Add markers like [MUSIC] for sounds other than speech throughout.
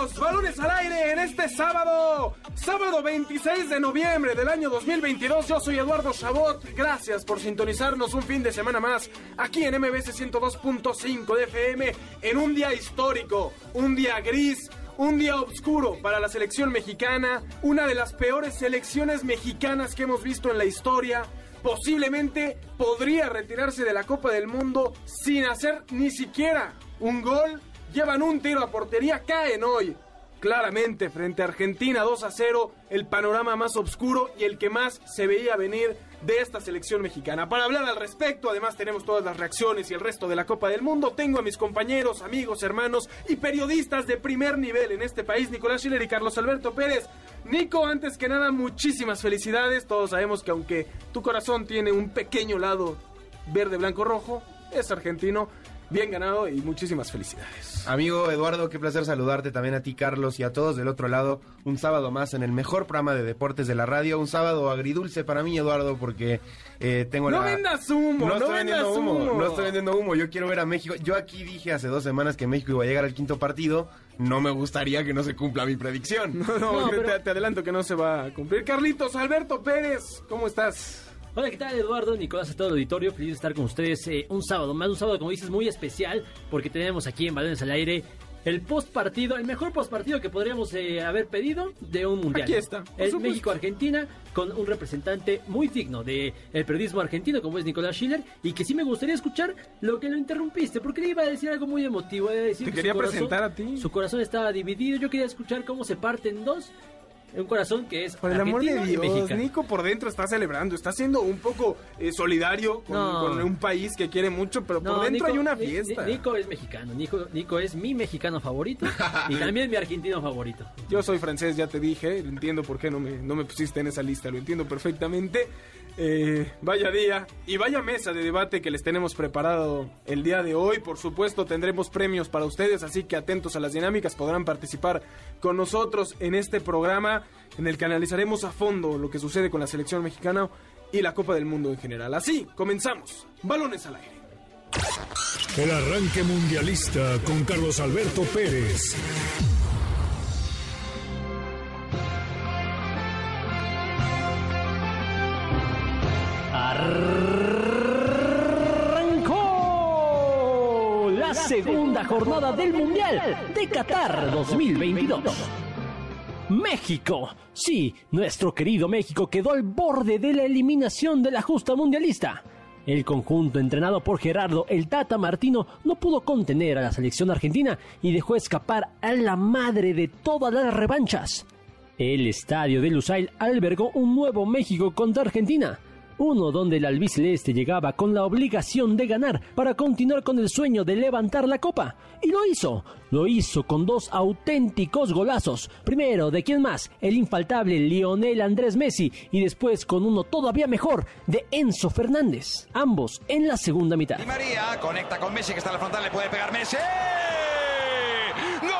Balones al aire en este sábado, sábado 26 de noviembre del año 2022. Yo soy Eduardo Chabot. Gracias por sintonizarnos un fin de semana más aquí en MBS 102.5 de FM en un día histórico, un día gris, un día oscuro para la selección mexicana, una de las peores selecciones mexicanas que hemos visto en la historia. Posiblemente podría retirarse de la Copa del Mundo sin hacer ni siquiera un gol. Llevan un tiro a portería, caen hoy. Claramente, frente a Argentina 2 a 0, el panorama más oscuro y el que más se veía venir de esta selección mexicana. Para hablar al respecto, además tenemos todas las reacciones y el resto de la Copa del Mundo. Tengo a mis compañeros, amigos, hermanos y periodistas de primer nivel en este país, Nicolás Schiller y Carlos Alberto Pérez. Nico, antes que nada, muchísimas felicidades. Todos sabemos que aunque tu corazón tiene un pequeño lado verde, blanco, rojo, es argentino. Bien ganado y muchísimas felicidades. Amigo Eduardo, qué placer saludarte también a ti, Carlos, y a todos del otro lado. Un sábado más en el mejor programa de deportes de la radio. Un sábado agridulce para mí, Eduardo, porque eh, tengo No la... vendas humo, no, estoy vendas vendiendo humo, humo. no estoy vendiendo humo. Yo quiero ver a México. Yo aquí dije hace dos semanas que México iba a llegar al quinto partido. No me gustaría que no se cumpla mi predicción. No, no, No, te- pero- te, adelanto que no se va a cumplir. Carlitos, Alberto Pérez, ¿cómo estás? Hola, ¿qué tal Eduardo? Nicolás, a todo el auditorio. Feliz de estar con ustedes eh, un sábado más, un sábado, como dices, muy especial, porque tenemos aquí en Balones al Aire el post partido, el mejor post partido que podríamos eh, haber pedido de un mundial. Aquí está, supuesto. México-Argentina, con un representante muy digno del periodismo argentino, como es Nicolás Schiller, y que sí me gustaría escuchar lo que lo interrumpiste, porque le iba a decir algo muy emotivo. iba a decir Te que quería corazón- presentar a ti. Su corazón estaba dividido. Yo quería escuchar cómo se parte en dos. Un corazón que es Por el amor de Dios, mexicano. Nico por dentro está celebrando, está siendo un poco eh, solidario con, No. con un país que quiere mucho, pero por dentro Nico- hay una fiesta. Ni- Nico es mexicano. Nico, Nico es mi mexicano favorito y [LAUGHS] también mi argentino favorito. Yo soy francés, ya te dije, entiendo por qué no me, no me pusiste en esa lista, lo entiendo perfectamente. Eh, vaya día y vaya mesa de debate que les tenemos preparado el día de hoy. Por supuesto, tendremos premios para ustedes, así que atentos a las dinámicas, podrán participar con nosotros en este programa en el que analizaremos a fondo lo que sucede con la selección mexicana y la Copa del Mundo en general. Así, comenzamos. Balones al aire. El arranque mundialista con Carlos Alberto Pérez. Arrancó la segunda jornada del Mundial de Qatar 2022. México, sí, nuestro querido México quedó al borde de la eliminación de la justa mundialista. El conjunto entrenado por Gerardo el Tata Martino no pudo contener a la selección argentina y dejó escapar a la madre de todas las revanchas. El estadio de Lusail albergó un nuevo México contra Argentina, uno donde el albiceleste llegaba con la obligación de ganar para continuar con el sueño de levantar la copa. Y lo hizo, lo hizo con dos auténticos golazos. Primero, ¿de quién más? El infaltable Lionel Andrés Messi y después con uno todavía mejor de Enzo Fernández, ambos en la segunda mitad. Di María conecta con Messi que está en la frontal, le puede pegar Messi. ¡Gol!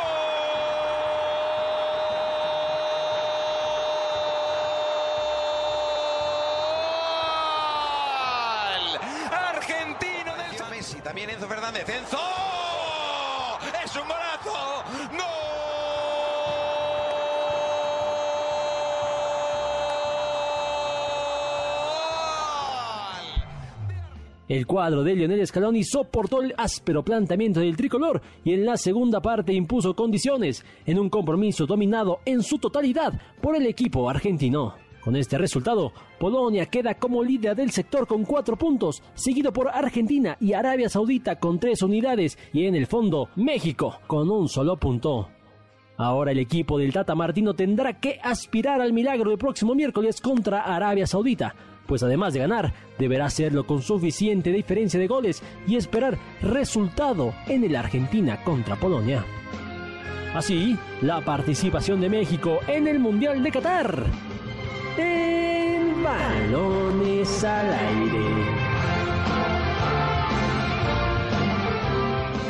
Argentino del Messi, también Enzo Fernández. Enzo es un golazo. ¡Gol! El cuadro de Lionel Scaloni soportó el áspero planteamiento del tricolor y en la segunda parte impuso condiciones en un compromiso dominado en su totalidad por el equipo argentino. Con este resultado, Polonia queda como líder del sector con cuatro puntos, seguido por Argentina y Arabia Saudita con tres unidades y en el fondo México con un solo punto. Ahora el equipo del Tata Martino tendrá que aspirar al milagro el próximo miércoles contra Arabia Saudita, pues además de ganar, deberá hacerlo con suficiente diferencia de goles y esperar resultado en el Argentina contra Polonia. Así, la participación de México en el Mundial de Qatar en al aire.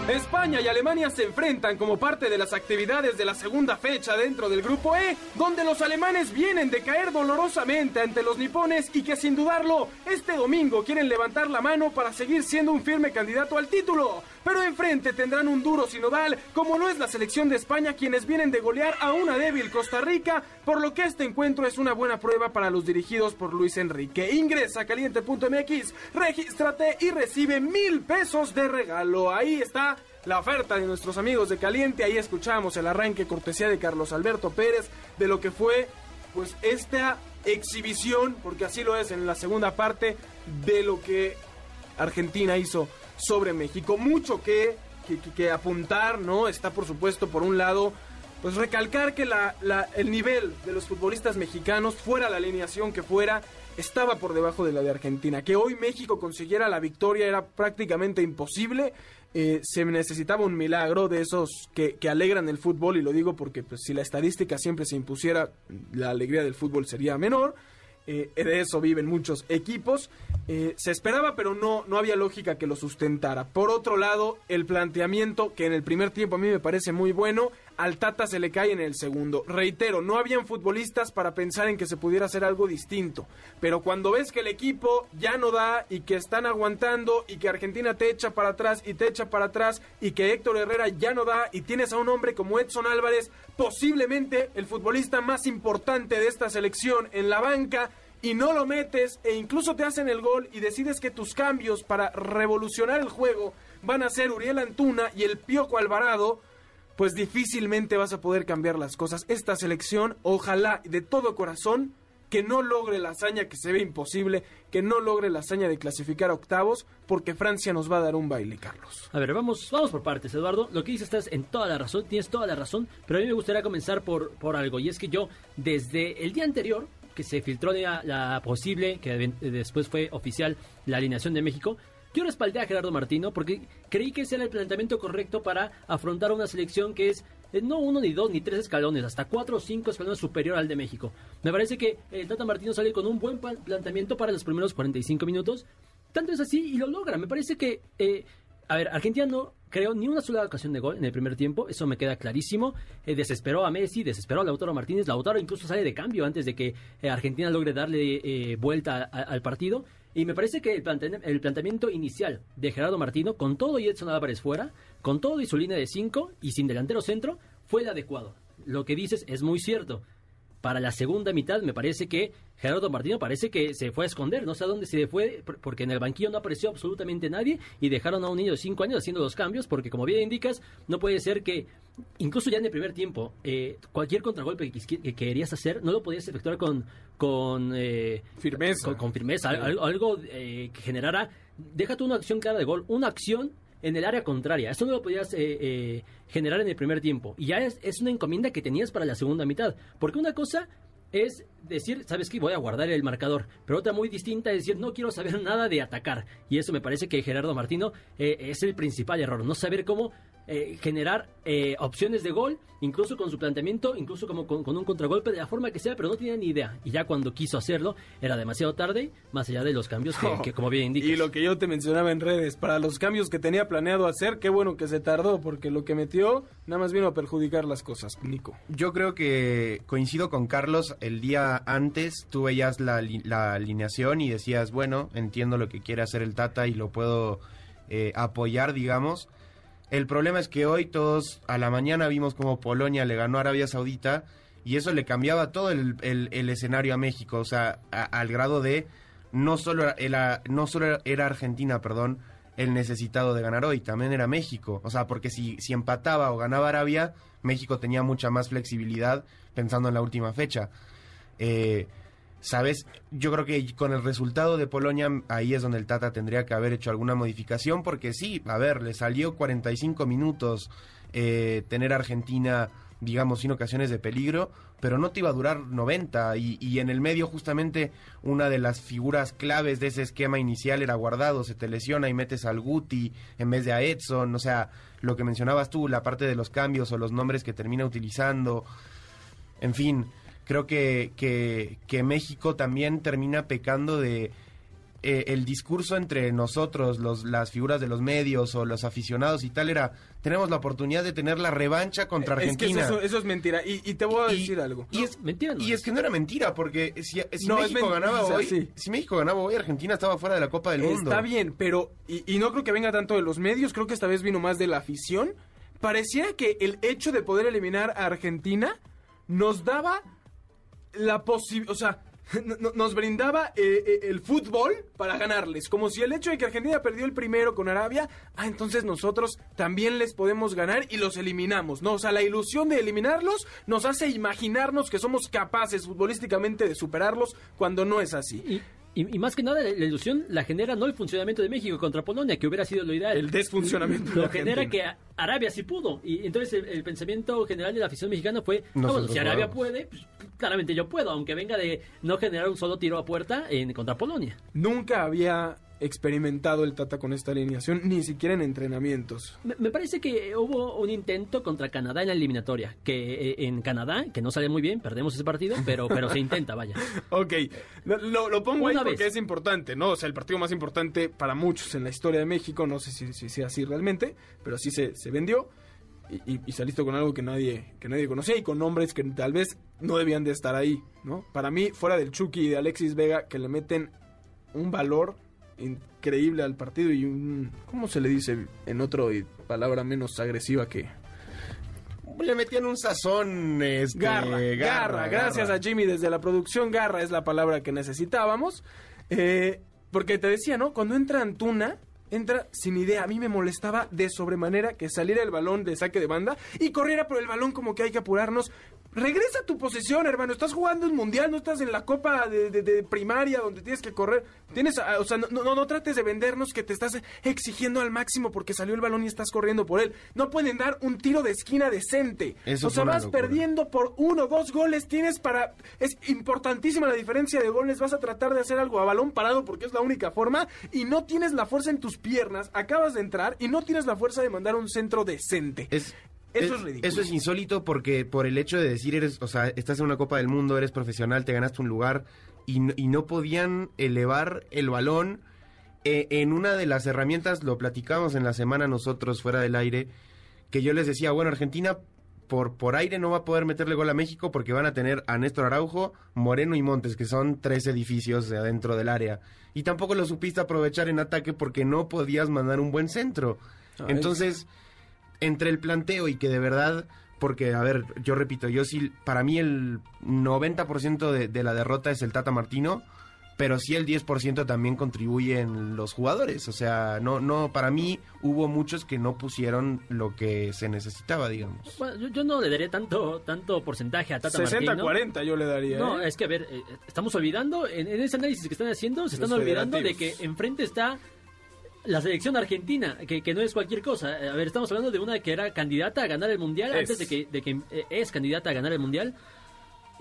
España y Alemania se enfrentan como parte de las actividades de la segunda fecha dentro del grupo E, donde los alemanes vienen de caer dolorosamente ante los nipones y que sin dudarlo, este domingo quieren levantar la mano para seguir siendo un firme candidato al título. Pero enfrente tendrán un duro sinodal, como no es la selección de España quienes vienen de golear a una débil Costa Rica, por lo que este encuentro es una buena prueba para los dirigidos por Luis Enrique. Ingresa a caliente.mx, regístrate y recibe mil pesos de regalo. Ahí está la oferta de nuestros amigos de Caliente. Ahí escuchamos el arranque cortesía de Carlos Alberto Pérez de lo que fue pues esta exhibición, porque así lo es en la segunda parte de lo que Argentina hizo sobre México. Mucho que, que, apuntar, ¿no? Está por supuesto por un lado pues recalcar que la, el nivel de los futbolistas mexicanos, fuera la alineación que fuera, estaba por debajo de la de Argentina. Que hoy México consiguiera la victoria era prácticamente imposible. Eh, se necesitaba un milagro de esos que, que, alegran el fútbol, y lo digo porque pues, si la estadística siempre se impusiera, la alegría del fútbol sería menor. Eh, de eso viven muchos equipos. Eh, se esperaba, pero no, no había lógica que lo sustentara. Por otro lado, el planteamiento, que en el primer tiempo a mí me parece muy bueno, al Tata se le cae en el segundo. Reitero, no habían futbolistas para pensar en que se pudiera hacer algo distinto. Pero cuando ves que el equipo ya no da y que están aguantando y que Argentina te echa para atrás y te echa para atrás y que Héctor Herrera ya no da y tienes a un hombre como Edson Álvarez, posiblemente el futbolista más importante de esta selección en la banca, y no lo metes e incluso te hacen el gol y decides que tus cambios para revolucionar el juego van a ser Uriel Antuna y el Pioco Alvarado, pues difícilmente vas a poder cambiar las cosas. Esta selección, ojalá de todo corazón, que no logre la hazaña que se ve imposible, que no logre la hazaña de clasificar a octavos, porque Francia nos va a dar un baile, Carlos. A ver, vamos, vamos por partes, Eduardo. Lo que dices estás en toda la razón, tienes toda la razón, pero a mí me gustaría comenzar por, por algo, y es que yo, desde el día anterior, que se filtró la, posible, que después fue oficial, la alineación de México, yo respaldé a Gerardo Martino porque creí que ese era el planteamiento correcto para afrontar una selección que es eh, no uno ni dos ni tres escalones, hasta cuatro o cinco escalones superior al de México. Me parece que el Tata Martino sale con un buen planteamiento para los primeros 45 minutos. Tanto es así y lo logra. Me parece que, eh, a ver, Argentina no creó ni una sola ocasión de gol en el primer tiempo, eso me queda clarísimo. Eh, desesperó a Messi, desesperó a Lautaro Martínez. Lautaro incluso sale de cambio antes de que Argentina logre darle vuelta al partido. Y me parece que el, planteamiento inicial de Gerardo Martino, con todo y Edson Álvarez fuera, con todo y su línea de 5 y sin delantero centro, fue el adecuado. Lo que dices es muy cierto. Para la segunda mitad me parece que Gerardo Martino parece que se fue a esconder, no sé a dónde se fue, porque en el banquillo no apareció absolutamente nadie y dejaron a un niño de 5 años haciendo los cambios, porque como bien indicas, no puede ser que, incluso ya en el primer tiempo, eh, cualquier contragolpe que, querías hacer, no lo podías efectuar con, con eh, firmeza. Con, firmeza, algo, eh, que generara, déjate una acción clara de gol, una acción en el área contraria. Eso no lo podías generar en el primer tiempo. Y ya es, es, una encomienda que tenías para la segunda mitad. Porque una cosa es decir, ¿sabes qué? Voy a guardar el marcador. Pero otra muy distinta es decir, no quiero saber nada de atacar. Y eso me parece que Gerardo Martino eh, es el principal error. No saber cómo eh, generar eh, opciones de gol, incluso con su planteamiento, incluso como con, un contragolpe de la forma que sea, pero no tenía ni idea. Y ya cuando quiso hacerlo, era demasiado tarde, más allá de los cambios que, como bien [LAUGHS] indicas. Y lo que yo te mencionaba en redes, para los cambios que tenía planeado hacer, qué bueno que se tardó, porque lo que metió nada más vino a perjudicar las cosas, Nico. Yo creo que coincido con Carlos, el día antes tú veías la, la alineación y decías, bueno, entiendo lo que quiere hacer el Tata y lo puedo eh, apoyar, digamos el problema es que hoy todos a la mañana vimos como Polonia le ganó a Arabia Saudita y eso le cambiaba todo el, escenario a México, o sea, al grado de no solo, era, no solo era Argentina, perdón, el necesitado de ganar hoy, también era México, o sea, porque si, si empataba o ganaba Arabia, México tenía mucha más flexibilidad pensando en la última fecha. Eh, ¿Sabes? Yo creo que con el resultado de Polonia, ahí es donde el Tata tendría que haber hecho alguna modificación, porque sí, a ver, le salió 45 minutos eh, tener a Argentina, digamos, sin ocasiones de peligro, pero no te iba a durar 90. Y, y, en el medio, justamente, una de las figuras claves de ese esquema inicial era guardado, se te lesiona y metes al Guti en vez de a Edson. O sea, lo que mencionabas tú, la parte de los cambios o los nombres que termina utilizando. En fin, creo que, que, México también termina pecando de eh, el discurso entre nosotros, los, las figuras de los medios o los aficionados y tal era, tenemos la oportunidad de tener la revancha contra Es que Argentina. eso, eso es mentira. Y, y te voy a Y- decir algo. Y, es, mentira no y es. es que no era mentira, porque si, si No, es México ganaba o sea, hoy, sí. si México ganaba hoy, Argentina estaba fuera de la Copa del Mundo. Está bien, pero. Y, y no creo que venga tanto de los medios, creo que esta vez vino más de la afición. Pareciera que el hecho de poder eliminar a Argentina nos daba la posibilidad. O sea. [LAUGHS] no- no- Nos brindaba eh, eh, el fútbol para ganarles. Como si el hecho de que Argentina perdió el primero con Arabia, ah, entonces nosotros también les podemos ganar y los eliminamos, ¿no? O sea, la ilusión de eliminarlos nos hace imaginarnos que somos capaces futbolísticamente de superarlos cuando no es así. Y- y más que nada, la, la ilusión la genera no el funcionamiento de México contra Polonia, que hubiera sido lo ideal. El desfuncionamiento de Lo Argentina. genera que Arabia sí pudo. Y entonces el, el pensamiento general de la afición mexicana fue: bueno, si Arabia puede, pues, claramente yo puedo, aunque venga de no generar un solo tiro a puerta en contra Polonia. Nunca había experimentado el Tata con esta alineación, ni siquiera en entrenamientos. Me, me parece que hubo un intento contra Canadá en la eliminatoria, que eh, en Canadá, que no sale muy bien, perdemos ese partido, pero, pero se intenta, vaya. [LAUGHS] Ok, lo, pongo ahí Una porque vez. es importante, ¿no? O sea, el partido más importante para muchos en la historia de México, no sé si, si sea así realmente, pero sí se, se vendió. Y, y- y saliste con algo que nadie, que nadie conocía y con nombres que tal vez no debían de estar ahí, ¿no? Para mí, fuera del Chucky y de Alexis Vega, que le meten un valor increíble al partido y un... ¿Cómo se le dice en otra palabra menos agresiva que, Le metían un sazón. Este, Garra, garra, Gracias garra. a Jimmy desde la producción. Garra es la palabra que necesitábamos. Eh, porque te decía, ¿no? Cuando entra Antuna, entra sin idea. A mí me molestaba de sobremanera que saliera el balón de saque de banda y corriera por el balón como que hay que apurarnos. Regresa a tu posición, hermano. Estás jugando un mundial, no estás en la copa de, de- de primaria donde tienes que correr. Tienes, ah, o sea, no, no, no trates de vendernos que te estás exigiendo al máximo porque salió el balón y estás corriendo por él. No pueden dar un tiro de esquina decente. Eso o sea, vas locura. perdiendo por uno, dos goles. Tienes para. Es importantísima la diferencia de goles. Vas a tratar de hacer algo a balón parado porque es la única forma. Y no tienes la fuerza en tus piernas. Acabas de entrar y no tienes la fuerza de mandar un centro decente. Es, Eso es ridículo. Eso es insólito porque por el hecho de decir, eres, o sea, estás en una Copa del Mundo, eres profesional, te ganaste un lugar y, no- y no podían elevar el balón. Eh, en una de las herramientas, lo platicamos en la semana nosotros fuera del aire, que yo les decía, bueno, Argentina por, por aire no va a poder meterle gol a México porque van a tener a Néstor Araujo, Moreno y Montes, que son tres edificios de adentro del área. Y tampoco lo supiste aprovechar en ataque porque no podías mandar un buen centro. Ah, Entonces, entre el planteo y que de verdad, porque, a ver, yo repito, yo sí, para mí el 90% de, de la derrota es el Tata Martino, pero sí el 10% también contribuyen los jugadores. O sea, no, no, para mí hubo muchos que no pusieron lo que se necesitaba, digamos. Bueno, yo, yo no le daría tanto, tanto porcentaje a Tata Martino. 60-40 yo le daría. No, ¿eh? es que a ver, eh, estamos olvidando, en, en ese análisis que están haciendo, se están Los olvidando de que enfrente está la selección argentina, que, que no es cualquier cosa. A ver, estamos hablando de una que era candidata a ganar el mundial Es. antes de que, de que eh, es candidata a ganar el mundial.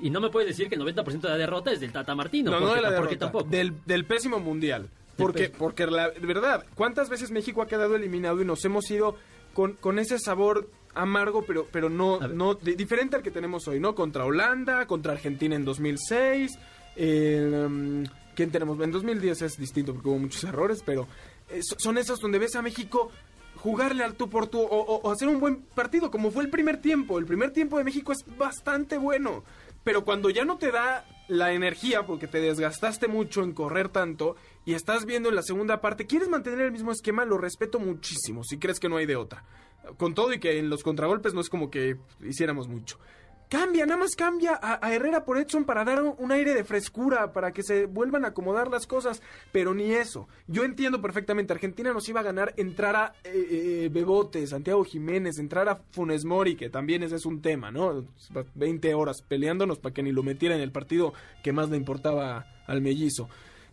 Y no me puedes decir que el 90% de la derrota es del Tata Martino. No, no de la porque derrota, tampoco. Del, del pésimo mundial. Porque, pésimo. porque la de verdad, ¿cuántas veces México ha quedado eliminado y nos hemos ido con, con ese sabor amargo, pero, pero no, no di- diferente al que tenemos hoy, ¿no? Contra Holanda, contra Argentina en 2006. eh, um, ¿Quién tenemos? En 2010 es distinto porque hubo muchos errores, pero eh, so- son esos donde ves a México jugarle al tú por tú o hacer un buen partido, como fue el primer tiempo. El primer tiempo de México es bastante bueno. Pero cuando ya no te da la energía porque te desgastaste mucho en correr tanto y estás viendo en la segunda parte, quieres mantener el mismo esquema, lo respeto muchísimo, si crees que no hay de otra. Con todo y que en los contragolpes no es como que hiciéramos mucho. Cambia, nada más cambia a, Herrera por Edson para dar un, aire de frescura, para que se vuelvan a acomodar las cosas, pero ni eso. Yo entiendo perfectamente, Argentina nos iba a ganar entrar a eh, eh, Bebote, Santiago Jiménez, entrar a Funes Mori, que también ese es un tema, ¿no? 20 horas peleándonos para que ni lo metiera en el partido que más le importaba al mellizo.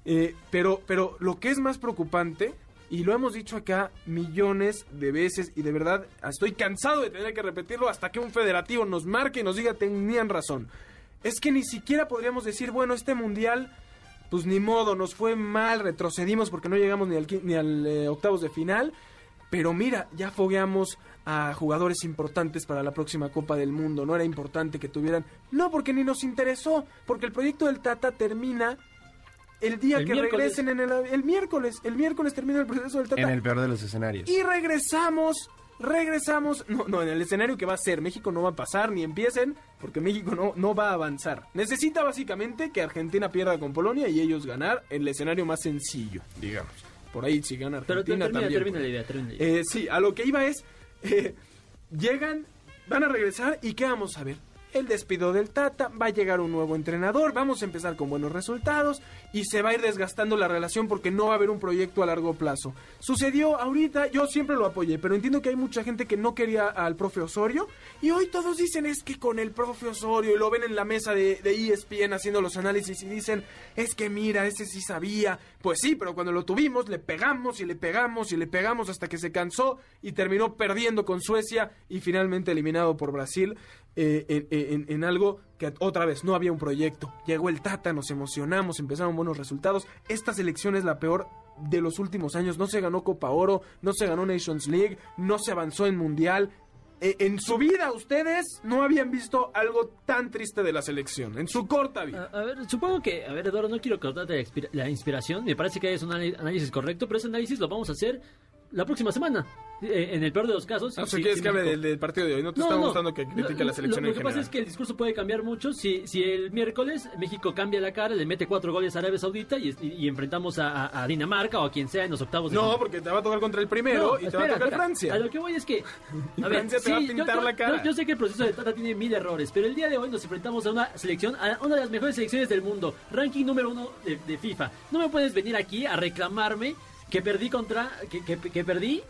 Eh, pero, pero lo que es más preocupante, y lo hemos dicho acá millones de veces, y de verdad estoy cansado de tener que repetirlo hasta que un federativo nos marque y nos diga tenían razón. Es que ni siquiera podríamos decir, bueno, este mundial, pues ni modo, nos fue mal, retrocedimos porque no llegamos ni al, ni al eh, octavos de final. Pero mira, ya fogueamos a jugadores importantes para la próxima Copa del Mundo. No era importante que tuvieran. No, porque ni nos interesó. Porque el proyecto del Tata termina el día El que miércoles. regresen en el, el miércoles. El miércoles termina el proceso del Tata. En el peor de los escenarios. Y regresamos, regresamos, no, no, en el escenario que va a ser, México no va a pasar ni empiecen, porque México no, no va a avanzar. Necesita básicamente que Argentina pierda con Polonia y ellos ganar en el escenario más sencillo, digamos. Por ahí si gana Pero Argentina termina, también. termina la idea, termina la idea. Eh, sí, a lo que iba es, eh, llegan, van a regresar y ¿qué vamos a ver? El despido del Tata, va a llegar un nuevo entrenador, vamos a empezar con buenos resultados y se va a ir desgastando la relación porque no va a haber un proyecto a largo plazo. Sucedió ahorita, yo siempre lo apoyé, pero entiendo que hay mucha gente que no quería al profe Osorio y hoy todos dicen es que con el profe Osorio y lo ven en la mesa de, de ESPN haciendo los análisis y dicen es que mira, ese sí sabía. Pues sí, pero cuando lo tuvimos le pegamos y le pegamos y le pegamos hasta que se cansó y terminó perdiendo con Suecia y finalmente eliminado por Brasil eh, en, algo que otra vez no había un proyecto. Llegó el Tata, nos emocionamos, empezaron buenos resultados. Esta selección es la peor de los últimos años. No se ganó Copa Oro, no se ganó Nations League, no se avanzó en Mundial. Eh, en su vida ustedes no habían visto algo tan triste de la selección, en su corta vida. A, ver, supongo que, a ver, Eduardo, no quiero cortarte la, la inspiración. Me parece que es un análisis correcto, pero ese análisis lo vamos a hacer la próxima semana. Eh, en el peor de los casos. Ah, sí, ¿quieres sí, que hable del, del partido de hoy? ¿No te No, está no. gustando que critique la selección lo, en lo que pasa es que el discurso puede cambiar mucho. Si, si el miércoles México cambia la cara, le mete cuatro goles a Arabia Saudita y, y- y enfrentamos a, a- a Dinamarca o a quien sea en los octavos de No, porque te va a tocar contra el primero No, y te espera, va a tocar espera. Francia. A lo que voy es que. Y [LAUGHS] a ver, Francia te va a pintar yo- la cara. Yo, yo sé que el proceso de Tata tiene mil errores, pero el día de hoy nos enfrentamos a una selección, a una de las mejores selecciones del mundo, ranking número uno de, de FIFA. No me puedes venir aquí a reclamarme que perdí contra. que, que, que perdí.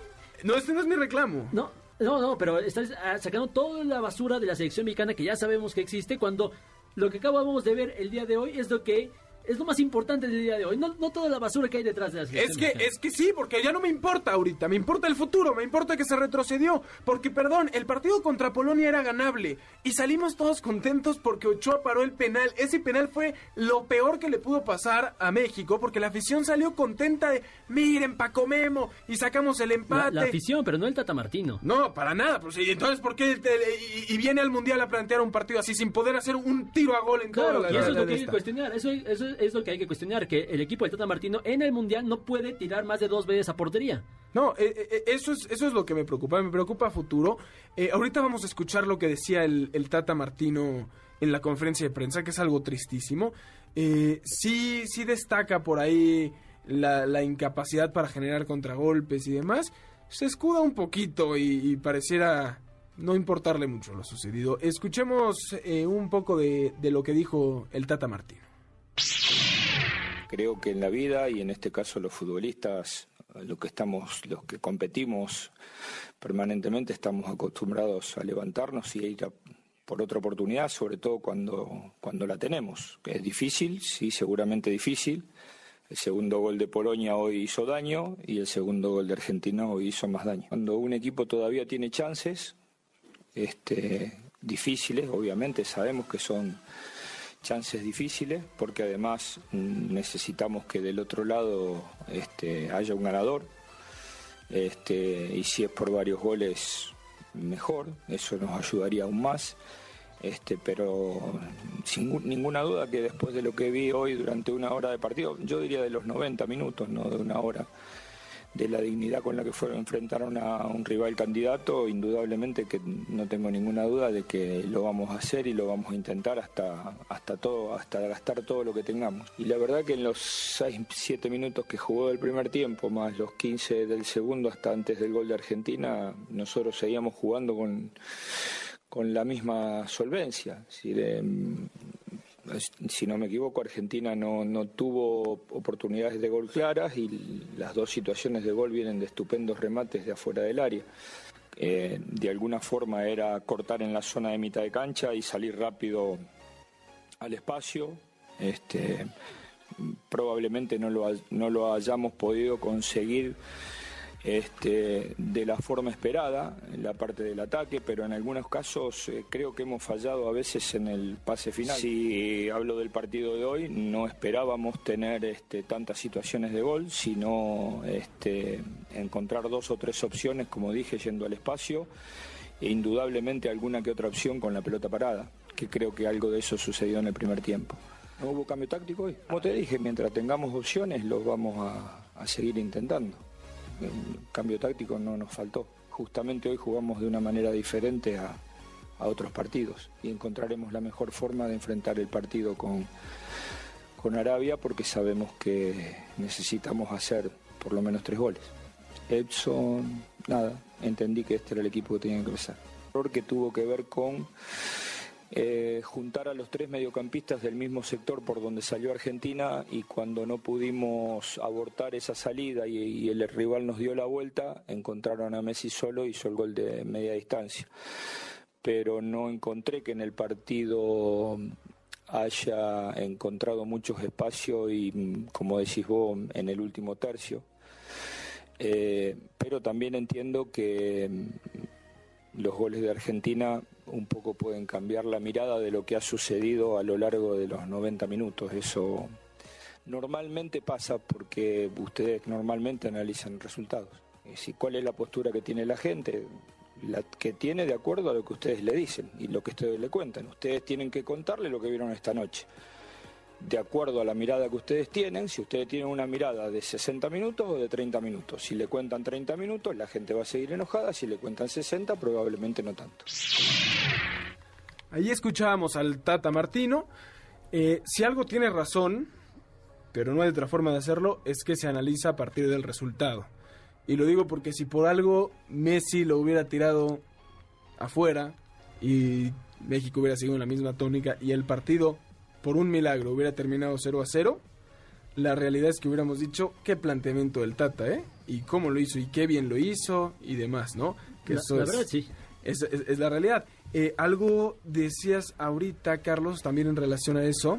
No, este no es mi reclamo. No, no, no, pero estás ah, sacando toda la basura de la selección mexicana que ya sabemos que existe cuando lo que acabamos de ver el día de hoy es lo que. Es lo más importante del día de hoy, no, no toda la basura que hay detrás de la selección. Es que, es que sí, porque ya no me importa ahorita, me importa el futuro, me importa que se retrocedió, porque perdón, el partido contra Polonia era ganable y salimos todos contentos porque Ochoa paró el penal. Ese penal fue lo peor que le pudo pasar a México, porque la afición salió contenta de, miren, Paco Memo, y sacamos el empate. la afición, pero no el Tata Martino. No, para nada. Pues, ¿y entonces, ¿por qué te- y, y viene al Mundial a plantear un partido así sin poder hacer un tiro a gol en Claro, la y eso es lo que hay que cuestionar. Eso, eso es lo que hay que cuestionar, que el equipo de Tata Martino en el Mundial no puede tirar más de dos veces a portería. No, eh, eh, eso, es, eso es lo que me preocupa, me preocupa futuro. Eh, ahorita vamos a escuchar lo que decía el, el Tata Martino en la conferencia de prensa, que es algo tristísimo. Eh, sí, sí destaca por ahí la, incapacidad para generar contragolpes y demás. Se escuda un poquito y, pareciera no importarle mucho lo sucedido. Escuchemos eh, un poco de, de lo que dijo el Tata Martino. Creo que en la vida y en este caso los futbolistas, los que estamos, los que competimos permanentemente, estamos acostumbrados a levantarnos y a ir a por otra oportunidad, sobre todo cuando, cuando la tenemos. Es difícil, sí, seguramente difícil. El segundo gol de Polonia hoy hizo daño y el segundo gol de Argentina hoy hizo más daño. Cuando un equipo todavía tiene chances, este, difíciles, obviamente sabemos que son chances difíciles, porque además mm, necesitamos que del otro lado este, haya un ganador. Este, y si es por varios goles, mejor, eso nos ayudaría aún más. Este, pero sin gu- ninguna duda que después de lo que vi hoy durante una hora de partido, yo diría de los 90 minutos, no de una hora, de la dignidad con la que fueron enfrentaron a un rival candidato, indudablemente que no tengo ninguna duda de que lo vamos a hacer y lo vamos a intentar hasta hasta todo, hasta gastar todo lo que tengamos. Y la verdad que en los 6 7 minutos que jugó del primer tiempo más los 15 del segundo hasta antes del gol de Argentina, nosotros seguíamos jugando con con la misma solvencia. Es em, si no me equivoco, Argentina no, no tuvo oportunidades de gol claras y las dos situaciones de gol vienen de estupendos remates de afuera del área. Eh, de alguna forma era cortar en la zona de mitad de cancha y salir rápido al espacio. Este, probablemente no lo, no lo hayamos podido conseguir este, de la forma esperada en la parte del ataque, pero en algunos casos eh, creo que hemos fallado a veces en el pase final. Si hablo del partido de hoy, no esperábamos tener este, tantas situaciones de gol, sino este, encontrar dos o tres opciones, como dije, yendo al espacio, e indudablemente alguna que otra opción con la pelota parada, que creo que algo de eso sucedió en el primer tiempo. No hubo cambio táctico hoy. Como te dije, mientras tengamos opciones, los vamos a, seguir intentando. El cambio táctico no nos faltó. Justamente hoy jugamos de una manera diferente a, a otros partidos y encontraremos la mejor forma de enfrentar el partido con, con Arabia porque sabemos que necesitamos hacer por lo menos tres goles. Edson, nada, entendí que este era el equipo que tenía que empezar. Error que tuvo que ver con eh, juntar a los tres mediocampistas del mismo sector por donde salió Argentina y cuando no pudimos abortar esa salida y, el rival nos dio la vuelta, encontraron a Messi solo y hizo el gol de media distancia. Pero no encontré que en el partido haya encontrado muchos espacios y, como decís vos, en el último tercio. Eh, pero también entiendo que los goles de Argentina un poco pueden cambiar la mirada de lo que ha sucedido a lo largo de los 90 minutos. Eso normalmente pasa porque ustedes normalmente analizan resultados. Y ¿Cuál es la postura que tiene la gente? La que tiene de acuerdo a lo que ustedes le dicen y lo que ustedes le cuentan. Ustedes tienen que contarle lo que vieron esta noche de acuerdo a la mirada que ustedes tienen, si ustedes tienen una mirada de 60 minutos o de 30 minutos. Si le cuentan 30 minutos, la gente va a seguir enojada, si le cuentan 60, probablemente no tanto. Ahí escuchábamos al Tata Martino. Eh, si algo tiene razón, pero no hay otra forma de hacerlo, es que se analiza a partir del resultado. Y lo digo porque si por algo Messi lo hubiera tirado afuera y México hubiera seguido en la misma tónica y el partido por un milagro hubiera terminado 0 a 0, la realidad es que hubiéramos dicho qué planteamiento del Tata, ¿eh? Y cómo lo hizo y qué bien lo hizo y demás, ¿no? Que la, eso es, verdad, sí. Es, la realidad. Eh, algo decías ahorita, Carlos, también en relación a eso,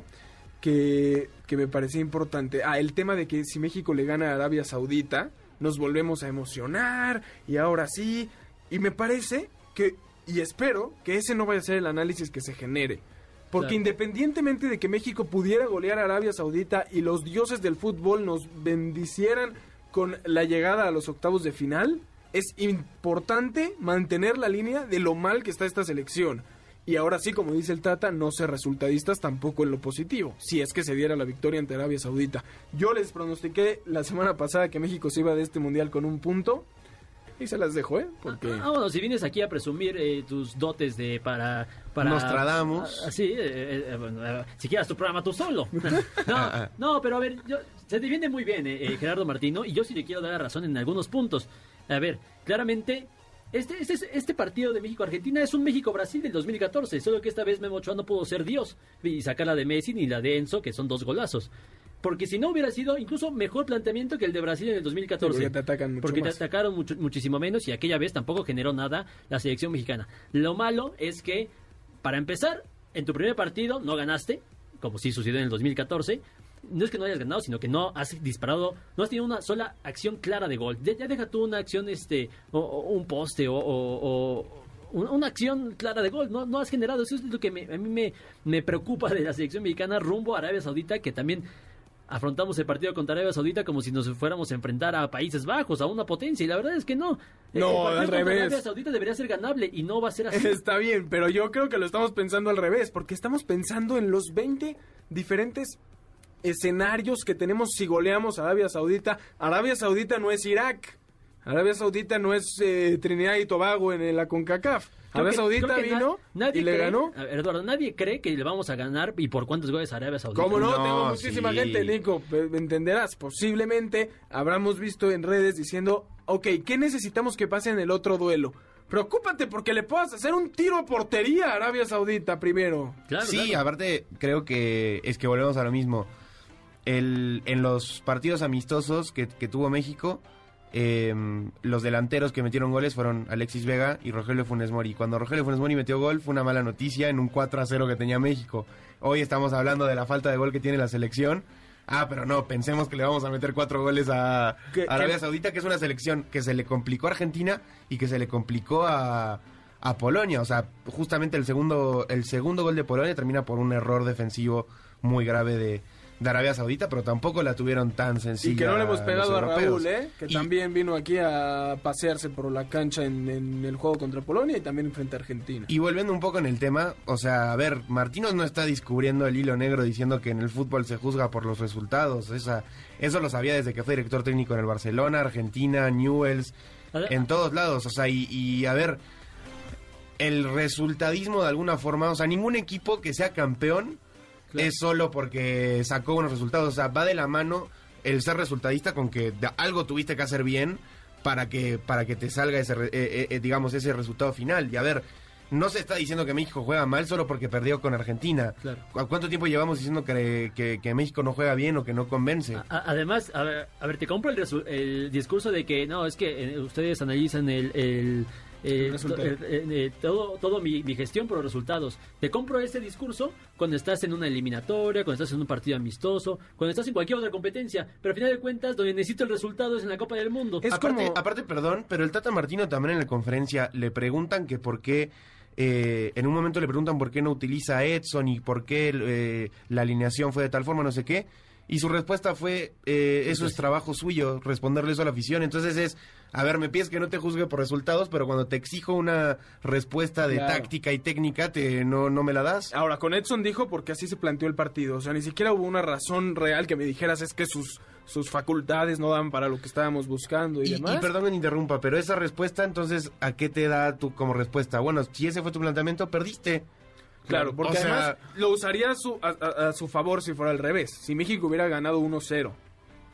que, que me parecía importante. Ah, el tema de que si México le gana a Arabia Saudita, nos volvemos a emocionar y ahora sí. Y me parece que, y espero que ese no vaya a ser el análisis que se genere porque independientemente de que México pudiera golear a Arabia Saudita y los dioses del fútbol nos bendicieran con la llegada a los octavos de final, es importante mantener la línea de lo mal que está esta selección. Y ahora sí, como dice el Tata, no ser resultadistas tampoco en lo positivo, si es que se diera la victoria ante Arabia Saudita. Yo les pronostiqué la semana pasada que México se iba de este mundial con un punto y se las dejo, ¿eh? Porque... Ah, bueno, si vienes aquí a presumir eh, tus dotes de para... para Nostradamus. Así, ah, eh, eh, si quieras tu programa tú solo. [LAUGHS] no, no, pero a ver, yo, se defiende muy bien Gerardo Martino y yo sí le quiero dar la razón en algunos puntos. A ver, claramente este, este, este, partido de México-Argentina es un México-Brasil del 2014, solo que esta vez Memo Ochoa no pudo ser Dios y sacar la de Messi ni la de Enzo, que son dos golazos. Porque si no hubiera sido incluso mejor planteamiento que el de Brasil en el 2014. porque te atacan mucho Porque te atacaron muchísimo menos y aquella vez tampoco generó nada la selección mexicana. Lo malo es que, para empezar, en tu primer partido no ganaste, como sí sucedió en el 2014. No es que no hayas ganado, sino que no has disparado, no has tenido una sola acción clara de gol. Ya, deja tú una acción, este, o, un poste, o, una acción clara de gol. No, no has generado. Eso es lo que a mí me, me preocupa de la selección mexicana rumbo a Arabia Saudita, que también afrontamos el partido contra Arabia Saudita como si nos fuéramos a enfrentar a Países Bajos, a una potencia, y la verdad es que no. No, al revés. Arabia Saudita debería ser ganable y no va a ser así. Está bien, pero yo creo que lo estamos pensando al revés, porque estamos pensando en los 20 diferentes escenarios que tenemos si goleamos a Arabia Saudita. Arabia Saudita no es Irak. Arabia Saudita no es eh, Trinidad y Tobago en la CONCACAF. Arabia Saudita vino y le ganó. Eduardo, nadie cree que le vamos a ganar y por cuántos goles a Arabia Saudita. ¿Cómo no? Tengo muchísima gente, Nico. Entenderás, posiblemente habremos visto en redes diciendo, ok, ¿qué necesitamos que pase en el otro duelo? Preocúpate porque le puedas hacer un tiro a portería a Arabia Saudita primero. sí, aparte creo que es que volvemos a lo mismo. El, en los partidos amistosos que, que tuvo México, Em, los delanteros que metieron goles fueron Alexis Vega y Rogelio Funes Mori. Cuando Rogelio Funes Mori metió gol fue una mala noticia en un 4 a 0 que tenía México. Hoy estamos hablando de la falta de gol que tiene la selección. Ah, pero no, pensemos que le vamos a meter cuatro goles a Arabia Saudita, que es una selección que se le complicó a Argentina y que se le complicó a, a Polonia. O sea, justamente el segundo, el segundo gol de Polonia termina por un error defensivo muy grave de, de Arabia Saudita, pero tampoco la tuvieron tan sencilla. Y que no le hemos pegado a. Raúl, ¿eh? Que Y- también vino aquí a pasearse por la cancha en, en el juego contra Polonia y también frente a Argentina. Y volviendo un poco en el tema, o sea, a ver, Martínez no está descubriendo el hilo negro diciendo que en el fútbol se juzga por los resultados. Esa, eso lo sabía desde que fue director técnico en el Barcelona, Argentina, Newells, en todos lados. O sea, y, y, a ver, el resultadismo de alguna forma, o sea, ningún equipo que sea campeón Claro. es solo porque sacó buenos resultados. O sea, va de la mano el ser resultadista con que algo tuviste que hacer bien para que para que te salga ese eh, eh, eh, digamos ese resultado final. Y a ver, no se está diciendo que México juega mal solo porque perdió con Argentina. Claro. ¿Cu- ¿Cuánto tiempo llevamos diciendo que, que- que México no juega bien o que no convence? A- Además, a ver, a ver, te compro el, el discurso de que no, es que eh, ustedes analizan el, el, eh, to- el- eh, todo, todo mi, mi gestión por los resultados. Te compro ese discurso cuando estás en una eliminatoria, cuando estás en un partido amistoso, cuando estás en cualquier otra competencia. Pero al final de cuentas, donde necesito el resultado es en la Copa del Mundo. Es aparte, como- aparte, perdón, pero el Tata Martino también en la conferencia le preguntan que por qué, eh, en un momento le preguntan por qué no utiliza a Edson y por qué eh, la alineación fue de tal forma, no sé qué. Y su respuesta fue, eh, eso es trabajo suyo, responderle eso a la afición. Entonces es, a ver, me pides que no te juzgue por resultados, pero cuando te exijo una respuesta de Claro. táctica y técnica, te, no, no me la das. Ahora, con Edson dijo porque así se planteó el partido. O sea, ni siquiera hubo una razón real que me dijeras es que sus, sus facultades no dan para lo que estábamos buscando y, Y, demás. y perdón que me interrumpa, pero esa respuesta, entonces, ¿a qué te da tú como respuesta? Bueno, si ese fue tu planteamiento, perdiste. Claro, porque O sea, además lo usaría a su, a, a- a su favor si fuera al revés. Si México hubiera ganado 1-0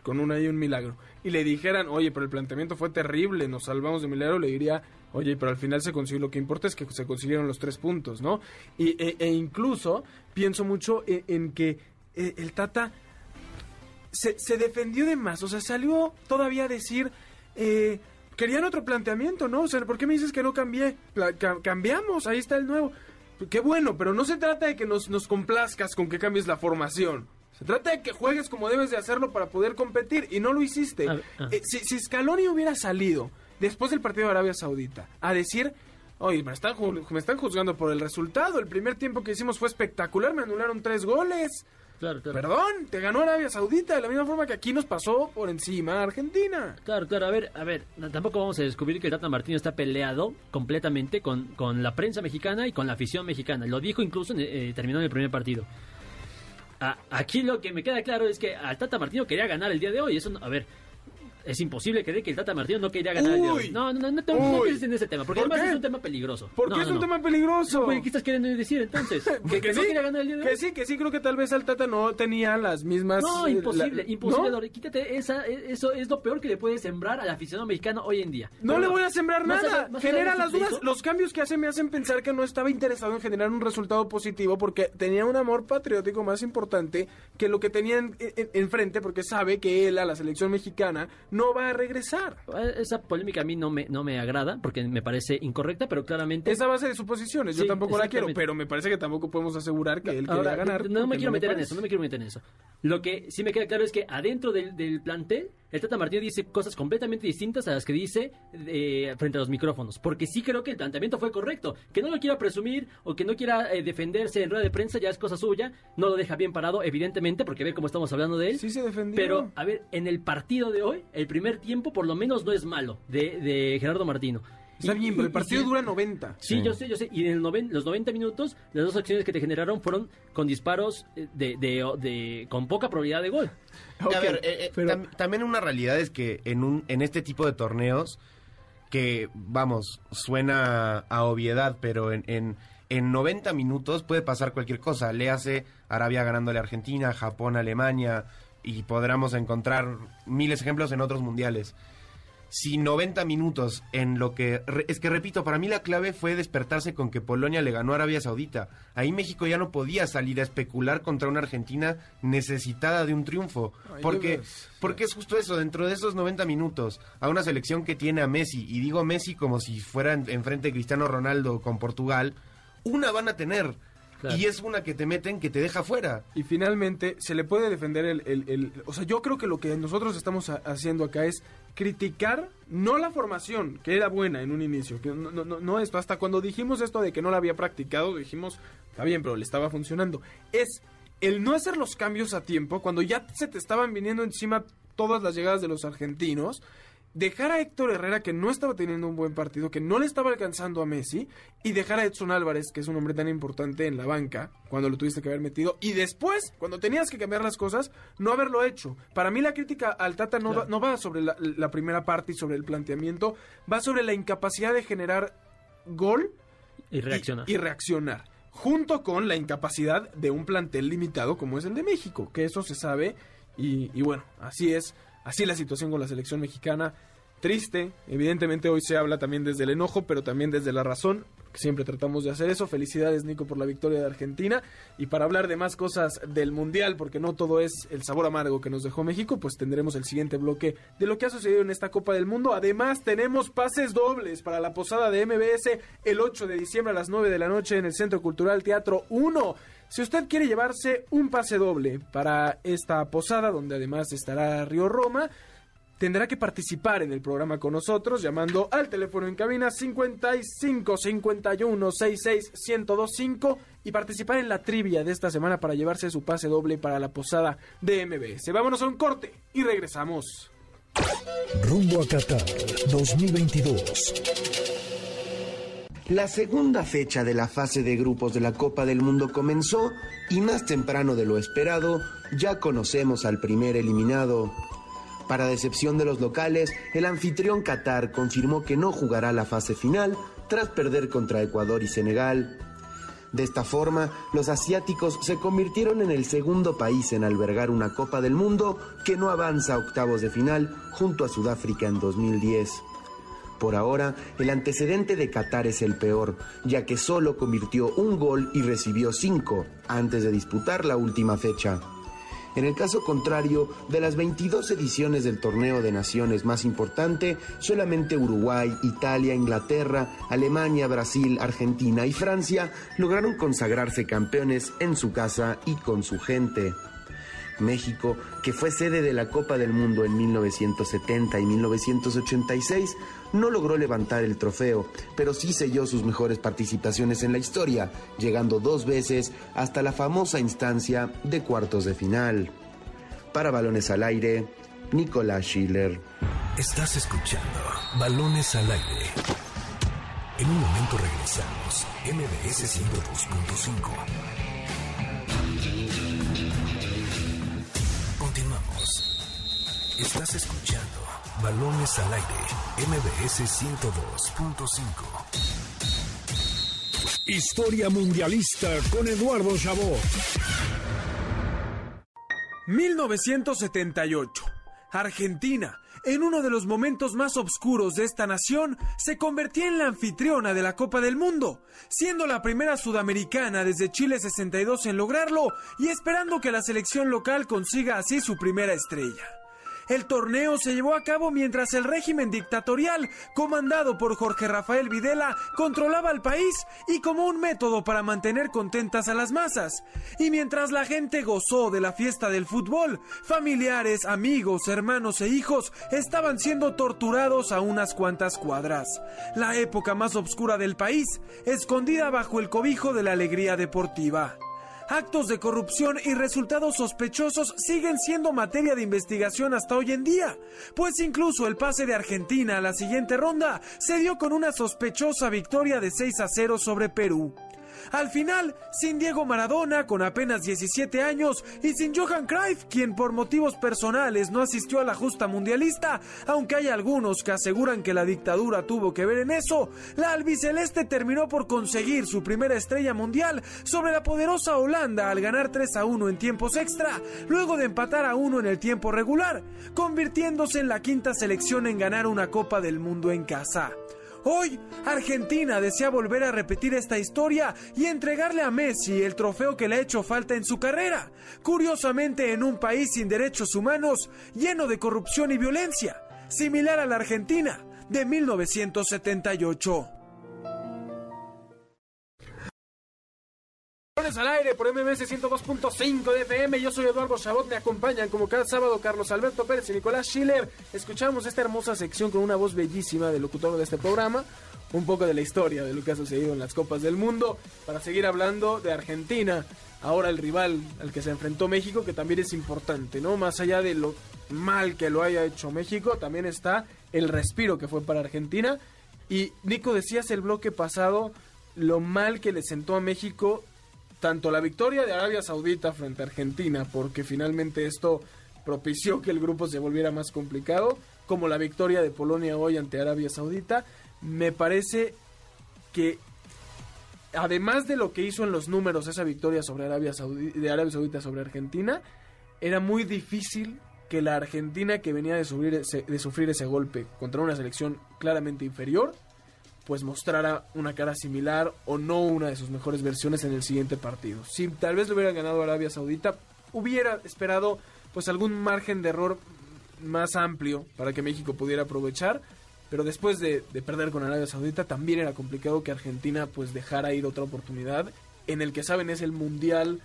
con una y un milagro y le dijeran, oye, pero el planteamiento fue terrible, nos salvamos de milagro, le diría, oye, pero al final se consiguió, lo que importa es que se consiguieron los tres puntos, ¿no? Y, e, e incluso pienso mucho en, en que eh, el Tata se, se defendió de más, o sea, salió todavía a decir... Eh, Querían otro planteamiento, ¿no? O sea, ¿por qué me dices que no cambié? Pla- cambiamos, ahí está el nuevo. Qué bueno, pero no se trata de que nos, nos complazcas con que cambies la formación. Se trata de que juegues como debes de hacerlo para poder competir y no lo hiciste. A ver, ah. Eh, si, si Scaloni hubiera salido después del partido de Arabia Saudita a decir, oye, me están, me están juzgando por el resultado, el primer tiempo que hicimos fue espectacular, me anularon tres goles. Claro, claro. Perdón, te ganó Arabia Saudita de la misma forma que aquí nos pasó por encima a Argentina. Claro, claro, a ver, a ver, tampoco vamos a descubrir que el Tata Martino está peleado completamente con, con la prensa mexicana y con la afición mexicana. Lo dijo incluso en, eh, terminó en el primer partido. A- aquí lo que me queda claro es que al Tata Martino quería ganar el día de hoy. Eso, no- a ver, es imposible creer que el Tata Martino no quería ganar el día de Uy. hoy. No, no, no, no, te- no Uy. pienses en ese tema, porque ¿Por además qué? es un tema peligroso. ¿Por No, qué no, es un no. tema peligroso? Oye, ¿Qué estás queriendo decir entonces? [LAUGHS] ¿Que, que no sí, quería ganar el día de hoy? Que sí, que sí, creo que tal vez el Tata no tenía las mismas... No, eh, imposible, la- imposible, ¿no? Dori. Quítate esa, e- eso es lo peor que le puede sembrar al aficionado mexicano hoy en día. No Pero le voy a sembrar nada. Genera las dudas. Los cambios que hace me hacen pensar que no estaba interesado en generar un resultado positivo porque tenía un amor patriótico más importante que lo que tenía en- en- enfrente porque sabe que él a la selección mexicana no va a regresar. Esa polémica a mí no me, no me agrada porque me parece incorrecta, pero claramente... Esa base de suposiciones. Yo Sí, tampoco la quiero, pero me parece que tampoco podemos asegurar que él quería ganar. no me quiero meter en eso, no me quiero meter en eso. Lo que sí me queda claro es que adentro del, del plantel, el Tata Martino dice cosas completamente distintas a las que dice eh, frente a los micrófonos. Porque sí creo que el planteamiento fue correcto. Que no lo quiera presumir o que no quiera eh, defenderse en rueda de prensa ya es cosa suya. No lo deja bien parado, evidentemente, porque ve cómo estamos hablando de él. Sí se defendió. Pero, a ver, en el partido de hoy, el primer tiempo por lo menos no es malo de, de Gerardo Martino. Está Y- bien, y- pero el partido dura 90. Sí, Sí. yo sé, yo sé. Y en el noven- los 90 minutos, las dos acciones que te generaron fueron con disparos eh, de, de, de- con poca probabilidad de gol. A ver, eh, eh, pero- tam- también una realidad es que en, un, en este tipo de torneos, que vamos, suena a obviedad, pero en, en, en 90 minutos puede pasar cualquier cosa. Le hace Arabia ganándole a Argentina, Japón, Alemania, y podremos encontrar miles de ejemplos en otros mundiales. Si 90 minutos en lo que... Es que repito, para mí la clave fue despertarse con que Polonia le ganó a Arabia Saudita. Ahí México ya no podía salir a especular contra una Argentina necesitada de un triunfo. Ay, Porque, porque es justo eso, dentro de esos 90 minutos, a una selección que tiene a Messi, y digo Messi como si fuera en- enfrente de Cristiano Ronaldo con Portugal, una van a tener. Claro. Y es una que te meten que te deja fuera. Y finalmente, se le puede defender el, el- el- O sea, yo creo que lo que nosotros estamos ha- haciendo acá es criticar no la formación, que era buena en un inicio, que no, no, no- esto. Hasta cuando dijimos esto de que no la había practicado, dijimos, está bien, pero le estaba funcionando. Es el no hacer los cambios a tiempo, cuando ya se te estaban viniendo encima todas las llegadas de los argentinos, dejar a Héctor Herrera, que no estaba teniendo un buen partido, que no le estaba alcanzando a Messi, y dejar a Edson Álvarez, que es un hombre tan importante en la banca, cuando lo tuviste que haber metido, y después, cuando tenías que cambiar las cosas, no haberlo hecho. Para mí la crítica al Tata no, va, no va sobre la, la primera parte y sobre el planteamiento, va sobre la incapacidad de generar gol Y reaccionar. y, y reaccionar. Junto con la incapacidad de un plantel limitado como es el de México, que eso se sabe. Y, y bueno, así es. Así la situación con la selección mexicana. Triste. Evidentemente hoy se habla también desde el enojo, pero también desde la razón. Que Siempre tratamos de hacer eso. Felicidades, Nico, por la victoria de Argentina. Y para hablar de más cosas del Mundial, porque no todo es el sabor amargo que nos dejó México, pues tendremos el siguiente bloque de lo que ha sucedido en esta Copa del Mundo. Además, tenemos pases dobles para la posada de MBS el 8 de diciembre a las 9 de la noche en el Centro Cultural Teatro 1. Si usted quiere llevarse un pase doble para esta posada, donde además estará Río Roma, tendrá que participar en el programa con nosotros llamando al teléfono en cabina 55 51 66 1025 y participar en la trivia de esta semana para llevarse su pase doble para la posada de MBS. Vámonos a un corte y regresamos. Rumbo a Qatar 2022. La segunda fecha de la fase de grupos de la Copa del Mundo comenzó y más temprano de lo esperado ya conocemos al primer eliminado. Para decepción de los locales, el anfitrión Qatar confirmó que no jugará la fase final tras perder contra Ecuador y Senegal. De esta forma, los asiáticos se convirtieron en el segundo país en albergar una Copa del Mundo que no avanza a octavos de final junto a Sudáfrica en 2010. Por ahora, el antecedente de Qatar es el peor, ya que solo convirtió un gol y recibió cinco antes de disputar la última fecha. En el caso contrario, de las 22 ediciones del torneo de naciones más importante, solamente Uruguay, Italia, Inglaterra, Alemania, Brasil, Argentina y Francia lograron consagrarse campeones en su casa y con su gente. México, que fue sede de la Copa del Mundo en 1970 y 1986, no logró levantar el trofeo, pero sí selló sus mejores participaciones en la historia, llegando dos veces hasta la famosa instancia de cuartos de final. Para balones al aire, Nicolás Schiller. Estás escuchando Balones al aire. En un momento regresamos. MBS 102.5. Estás escuchando Balones al aire. MBS 102.5. Historia mundialista con Eduardo Chabot. 1978. Argentina, en uno de los momentos más oscuros de esta nación, se convertía en la anfitriona de la Copa del Mundo, siendo la primera sudamericana desde Chile 62 en lograrlo y esperando que la selección local consiga así su primera estrella. El torneo se llevó a cabo mientras el régimen dictatorial, comandado por Jorge Rafael Videla, controlaba el país y como un método para mantener contentas a las masas. Y mientras la gente gozó de la fiesta del fútbol, familiares, amigos, hermanos e hijos estaban siendo torturados a unas cuantas cuadras. La época más oscura del país, escondida bajo el cobijo de la alegría deportiva. Actos de corrupción y resultados sospechosos siguen siendo materia de investigación hasta hoy en día, pues incluso el pase de Argentina a la siguiente ronda se dio con una sospechosa victoria de 6 a 0 sobre Perú. Al final, sin Diego Maradona, con apenas 17 años, y sin Johan Cruyff, quien por motivos personales no asistió a la justa mundialista, aunque hay algunos que aseguran que la dictadura tuvo que ver en eso, la albiceleste terminó por conseguir su primera estrella mundial sobre la poderosa Holanda al ganar 3 a 1 en tiempos extra, luego de empatar a 1 en el tiempo regular, convirtiéndose en la quinta selección en ganar una Copa del Mundo en casa. Hoy, Argentina desea volver a repetir esta historia y entregarle a Messi el trofeo que le ha hecho falta en su carrera, curiosamente en un país sin derechos humanos, lleno de corrupción y violencia, similar a la Argentina de 1978. Al aire por MMS 102.5 de FM. Yo soy Eduardo Chabot. Me acompañan como cada sábado Carlos Alberto Pérez y Nicolás Schiller. Escuchamos esta hermosa sección con una voz bellísima del locutor de este programa. Un poco de la historia de lo que ha sucedido en las Copas del Mundo. Para seguir hablando de Argentina. ahora el rival al que se enfrentó México, que también es importante, ¿no? Más allá de lo mal que lo haya hecho México, también está el respiro que fue para Argentina. Y Nico, decías el bloque pasado lo mal que le sentó a México tanto la victoria de Arabia Saudita frente a Argentina, porque finalmente esto propició que el grupo se volviera más complicado, como la victoria de Polonia hoy ante Arabia Saudita, me parece que además de lo que hizo en los números esa victoria sobre Arabia de Arabia Saudita sobre Argentina, era muy difícil que la Argentina que venía de de sufrir ese golpe contra una selección claramente inferior, pues mostrara una cara similar o no una de sus mejores versiones en el siguiente partido. Si tal vez lo hubiera ganado Arabia Saudita, hubiera esperado pues algún margen de error más amplio para que México pudiera aprovechar pero después de, de, perder con Arabia Saudita también era complicado que Argentina pues dejara ir otra oportunidad en el que saben es el mundial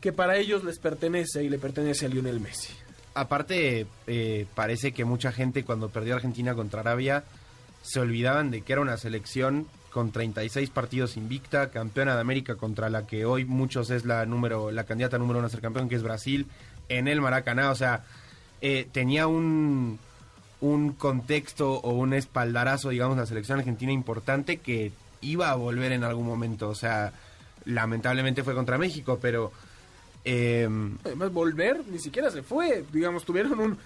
que para ellos les pertenece y le pertenece a Lionel Messi. Aparte, eh, parece que mucha gente cuando perdió Argentina contra Arabia se olvidaban de que era una selección con 36 partidos invicta, campeona de América contra la que hoy muchos es la número la candidata número uno a ser campeón, que es Brasil, en el Maracaná, o sea, eh, tenía un un contexto o un espaldarazo, digamos, la selección argentina importante que iba a volver en algún momento. O sea, lamentablemente fue contra México, pero... Eh, Además, volver ni siquiera se fue. Digamos, tuvieron un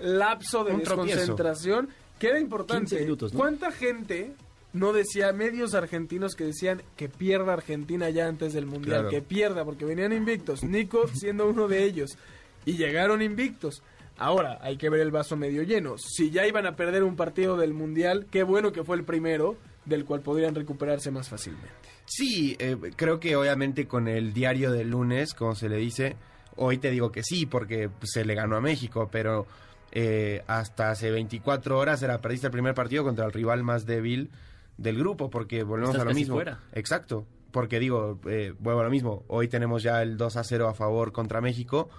lapso de Un desconcentración que era 15 importante. minutos, ¿no? ¿Cuánta gente no decía, medios argentinos que decían que pierda Argentina ya antes del Mundial? Claro. Que pierda, porque venían invictos. Nico siendo uno de ellos. Y llegaron invictos. Ahora, hay que ver el vaso medio lleno. Si ya iban a perder un partido del Mundial, qué bueno que fue el primero, del cual podrían recuperarse más fácilmente. Sí, eh, creo que obviamente con el diario del lunes, como se le dice, hoy te digo que sí, porque se le ganó a México, pero eh, hasta hace 24 horas era perdiste el primer partido contra el rival más débil del grupo, porque volvemos Estás a lo mismo. fuera. Exacto, porque digo, eh, vuelvo a lo mismo, hoy tenemos ya el 2 a 0 a favor contra México,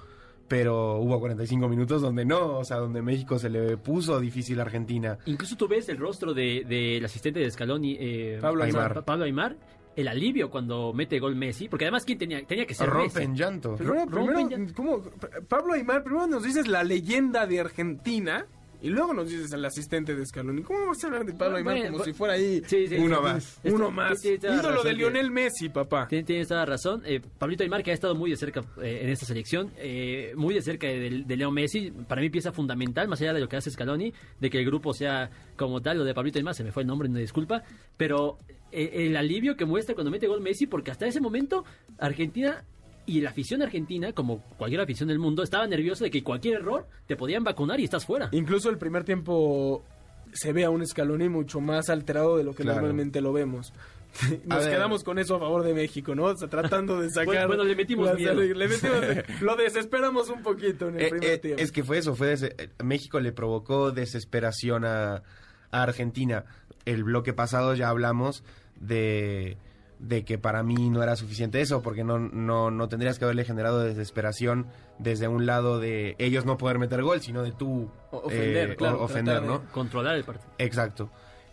pero hubo 45 minutos donde no, o sea, donde México se le puso difícil a Argentina. Incluso tú ves el rostro de- del asistente de Scaloni, eh, Pablo Aymar. Pa- Pablo Aymar, el alivio cuando mete gol Messi, porque además quién tenía, tenía que ser Rompe Messi. en llanto. Primero, rompen primero, ¿cómo? Pablo Aymar, primero nos dices la leyenda de Argentina y luego nos dices el asistente de Scaloni. ¿Cómo vas a hablar de Pablo Aymar Bueno, como bueno, si fuera ahí Sí, sí, Uno sí. más. Uno más? Ídolo de Lionel Messi, papá. Tien- Tienes toda la razón. Eh, Pablito Aymar, que ha estado muy de cerca eh, en esta selección, eh, muy de cerca de, de Leo Messi, para mí pieza fundamental, más allá de lo que hace Scaloni, de que el grupo sea como tal, lo de Pablito Aymar, se me fue el nombre, no disculpa, pero eh, el alivio que muestra cuando mete gol Messi, porque hasta ese momento Argentina y la afición argentina, como cualquier afición del mundo, estaba nerviosa de que cualquier error te podían vacunar y estás fuera. Incluso el primer tiempo se ve a un Scaloni mucho más alterado de lo que Claro. normalmente lo vemos. [LAUGHS] Nos quedamos con eso a favor de México, ¿no? O sea, tratando de [LAUGHS] sacar... Bueno, bueno, le metimos miedo. le metimos- [LAUGHS] lo desesperamos un poquito en el Eh, primer eh, tiempo. es que fue eso, fue des- eh, México le provocó desesperación a, a Argentina. El bloque pasado ya hablamos de, de que para mí no era suficiente eso, porque no, no, no tendrías que haberle generado desesperación desde un lado de ellos no poder meter gol, sino de tú ofender, eh, claro, ofender, de- ¿no? Controlar el partido. Exacto.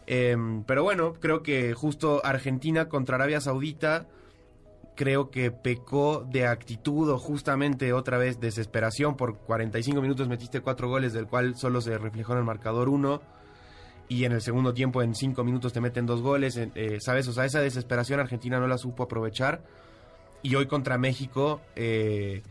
Em, pero bueno, creo que justo Argentina contra Arabia Saudita creo que pecó de actitud o justamente otra vez desesperación. Por 45 minutos metiste cuatro goles, del cual solo se reflejó en el marcador uno. Y en el segundo tiempo, en cinco minutos, te meten dos goles. eh, ¿Sabes? O sea, esa desesperación Argentina no la supo aprovechar. Y hoy contra México, eh,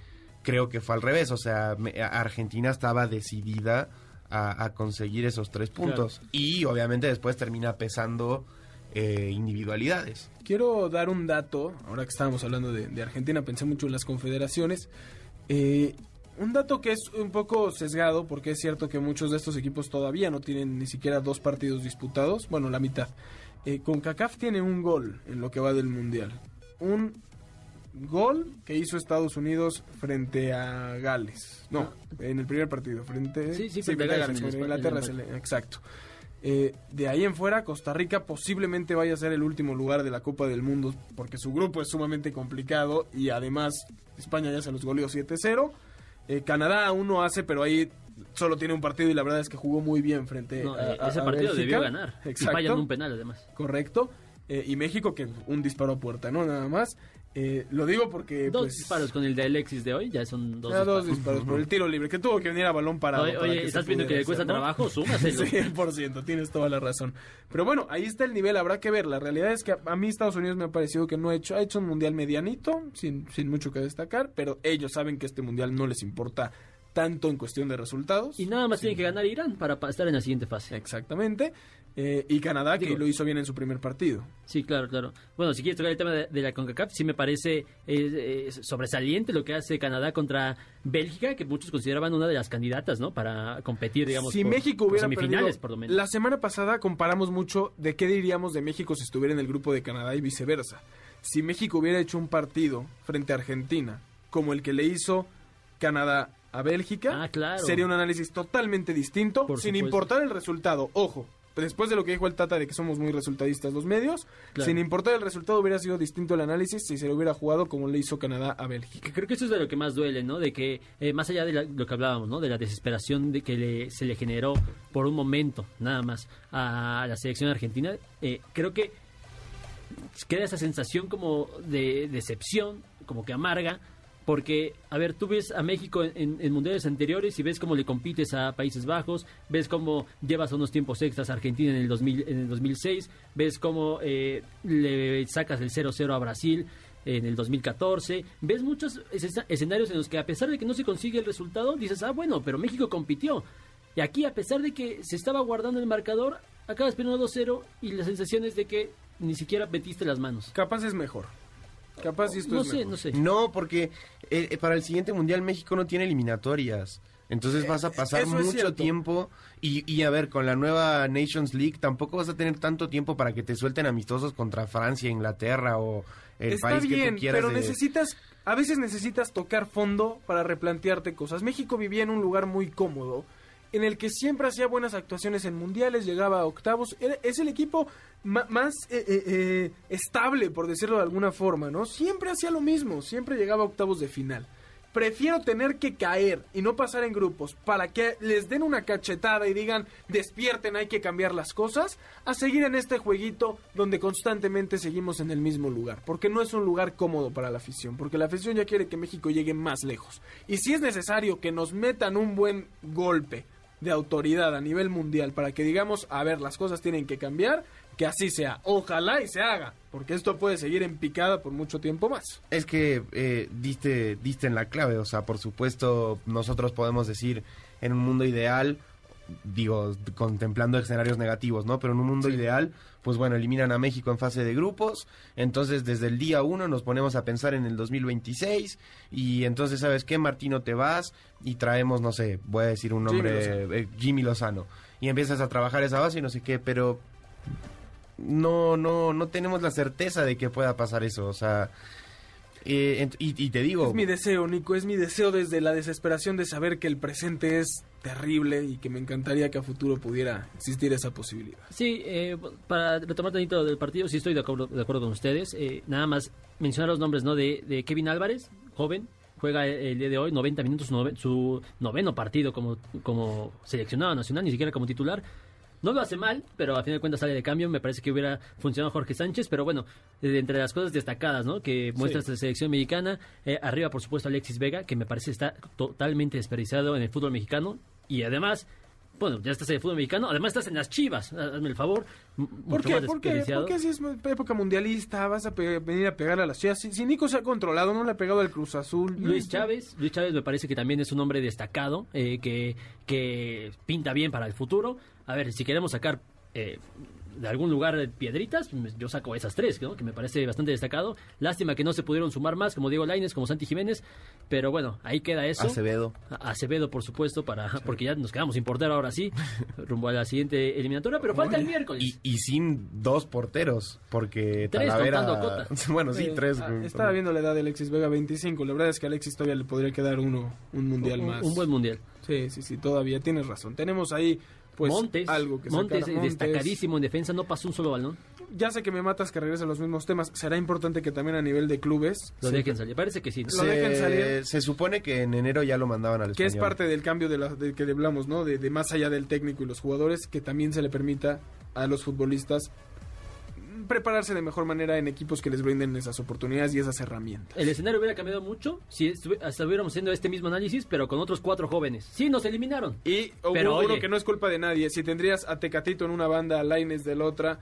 creo que fue al revés. O sea, me- Argentina estaba decidida a, a conseguir esos tres puntos. Y obviamente después termina pesando eh, individualidades. Quiero dar un dato, ahora que estábamos hablando de, de Argentina, pensé mucho en las confederaciones. Eh, un dato que es un poco sesgado, porque es cierto que muchos de estos equipos todavía no tienen ni siquiera dos partidos disputados, bueno, la mitad. Eh, con CACAF tiene un gol en lo que va del Mundial. Un gol que hizo Estados Unidos frente a Gales. No, en el primer partido, frente, Sí, sí, frente a Gales en Inglaterra, en el exacto. Eh, de ahí en fuera, Costa Rica posiblemente vaya a ser el último lugar de la Copa del Mundo porque su grupo es sumamente complicado y además España ya se los goleó 7-0. Eh, Canadá aún no hace, pero ahí solo tiene un partido y la verdad es que jugó muy bien frente No, a, eh, a- ese partido debió ganar. Y Exacto. un penal además. Correcto. Eh, y México que un disparo a puerta, ¿no? Nada más. Eh, lo digo porque... Dos pues, disparos con el de Alexis de hoy, ya son dos disparos. dos disparos por el tiro libre, que tuvo que venir a balón parado. Oye, para oye, que ¿estás viendo que le cuesta ¿no? trabajo? [LAUGHS] Súmaselo. 100%, tienes toda la razón. Pero bueno, ahí está el nivel, habrá que ver. La realidad es que a, mí Estados Unidos me ha parecido que no ha hecho, ha hecho un mundial medianito, sin, sin mucho que destacar, pero ellos saben que este mundial no les importa tanto en cuestión de resultados. Y nada más tiene que ganar Irán para pa- estar en la siguiente fase. Exactamente. Eh, y Canadá, que lo hizo bien en su primer partido. Sí, claro, claro. Bueno, si quieres tocar el tema de, de la CONCACAF, sí me parece eh, eh, sobresaliente lo que hace Canadá contra Bélgica, que muchos consideraban una de las candidatas, ¿no? Para competir, digamos, si por- México por hubiera semifinales, perdido, por lo menos. la semana pasada comparamos mucho de qué diríamos de México si estuviera en el grupo de Canadá y viceversa. Si México hubiera hecho un partido frente a Argentina como el que le hizo Canadá a Bélgica, Ah, claro. sería un análisis totalmente distinto, Por sin supuesto. importar el resultado. Ojo, después de lo que dijo el Tata de que somos muy resultadistas los medios, Claro. sin importar el resultado hubiera sido distinto el análisis si se lo hubiera jugado como le hizo Canadá a Bélgica. Creo que eso es de lo que más duele, ¿no? De que, eh, más allá de la- lo que hablábamos, ¿no? De la desesperación de que le- se le generó por un momento, nada más, a la selección argentina, eh, creo que queda esa sensación como de decepción, como que amarga, porque, a ver, tú ves a México en, mundiales anteriores y ves cómo le compites a Países Bajos, ves cómo llevas unos tiempos extras a Argentina en el, 2000, en el 2006, ves cómo eh, le sacas el 0-0 a Brasil en el 2014, ves muchos escena- escenarios en los que a pesar de que no se consigue el resultado, dices, ah, bueno, pero México compitió. Y aquí, a pesar de que se estaba guardando el marcador, acabas perdiendo 2-0 y la sensación es de que ni siquiera metiste las manos. Capaz es mejor. Capaz esto No es sé, mejor. no sé. No, porque eh, eh, para el siguiente mundial México no tiene eliminatorias. Entonces vas a pasar eso es mucho tiempo y, y a ver, con la nueva Nations League tampoco vas a tener tanto tiempo para que te suelten amistosos contra Francia, Inglaterra o el Está país que bien, tú quieras. pero de- necesitas, a veces necesitas tocar fondo para replantearte cosas. México vivía en un lugar muy cómodo, en el que siempre hacía buenas actuaciones en mundiales, llegaba a octavos. Es el equipo más eh, eh, eh, estable, por decirlo de alguna forma, ¿no? Siempre hacía lo mismo, siempre llegaba a octavos de final. Prefiero tener que caer y no pasar en grupos para que les den una cachetada y digan despierten, hay que cambiar las cosas, a seguir en este jueguito donde constantemente seguimos en el mismo lugar. Porque no es un lugar cómodo para la afición, porque la afición ya quiere que México llegue más lejos. Y si es necesario que nos metan un buen golpe de autoridad a nivel mundial para que digamos, a ver, las cosas tienen que cambiar, que así sea. Ojalá y se haga, porque esto puede seguir en picada por mucho tiempo más. Es que eh, diste, diste en la clave, o sea, por supuesto nosotros podemos decir en un mundo ideal, digo, contemplando escenarios negativos, ¿no? Pero en un mundo ideal, pues bueno, eliminan a México en fase de grupos, entonces desde el día uno nos ponemos a pensar en el 2026 y entonces, ¿sabes qué? Martino, te vas y traemos, no sé, voy a decir un Jimmy nombre, Lozano. eh, Jimmy Lozano, y empiezas a trabajar esa base y no sé qué, pero no, no, no tenemos la certeza de que pueda pasar eso, o sea... eh, y te digo, Es mi deseo, Nico, es mi deseo desde la desesperación de saber que el presente es terrible y que me encantaría que a futuro pudiera existir esa posibilidad. Sí, eh, para retomar tantito del partido, sí estoy de acuerdo, de acuerdo con ustedes. Eh, nada más mencionar los nombres, ¿no? De, de Kevin Álvarez, joven, juega el, día de hoy 90 minutos, su noveno partido como, como seleccionado nacional, ni siquiera como titular. No lo hace mal, pero a fin de cuentas sale de cambio. Me parece que hubiera funcionado Jorge Sánchez, pero bueno, de entre las cosas destacadas, ¿no? Que muestra esta selección mexicana. eh, arriba, por supuesto, Alexis Vega, que me parece está totalmente desperdiciado en el fútbol mexicano. Y además, bueno, ya estás en el fútbol mexicano, además estás en las chivas. Hazme el favor. ¿Por qué? ¿Por qué? desperdiciado. ¿Por qué si es época mundialista vas a venir a pegar a las chivas? Si, si Nico se ha controlado, no le ha pegado al Cruz Azul. Luis No, Chávez, Luis Chávez me parece que también es un hombre destacado, eh, que, que pinta bien para el futuro. A ver, si queremos sacar eh, de algún lugar de piedritas, yo saco esas tres, ¿no? que me parece bastante destacado. Lástima que no se pudieron sumar más, como Diego Laines, como Santi Jiménez, pero bueno, ahí queda eso. Acevedo. A- Acevedo, por supuesto, para porque ya nos quedamos sin portero ahora sí, [LAUGHS] rumbo a la siguiente eliminatoria, pero falta el miércoles. Y, y sin dos porteros, porque Tres, Talavera... Cota. [LAUGHS] bueno, sí, Eh, tres. ah, güey. estaba viendo la edad de Alexis Vega, 25. La verdad es que a Alexis todavía le podría quedar uno, un mundial un, más. un buen mundial. Sí, sí, sí, todavía tienes razón. Tenemos ahí, pues, Montes, algo que Montes, eh, destacadísimo en defensa, no pasó un solo balón. Ya sé que me matas que regrese a los mismos temas. Será importante que también a nivel de clubes, Lo se- dejen salir. Parece que sí. ¿no? Lo dejen salir. Se, se supone que en enero ya lo mandaban al que es parte del cambio de, la, de que hablamos, ¿no? De, de más allá del técnico y los jugadores, que también se le permita a los futbolistas prepararse de mejor manera en equipos que les brinden esas oportunidades y esas herramientas. El escenario hubiera cambiado mucho si estuvi- hasta hubiéramos haciendo este mismo análisis, pero con otros cuatro jóvenes. Sí, nos eliminaron. Y hubo Pero, uno oye. que no es culpa de nadie. Si tendrías a Tecatito en una banda, a Laines de la otra,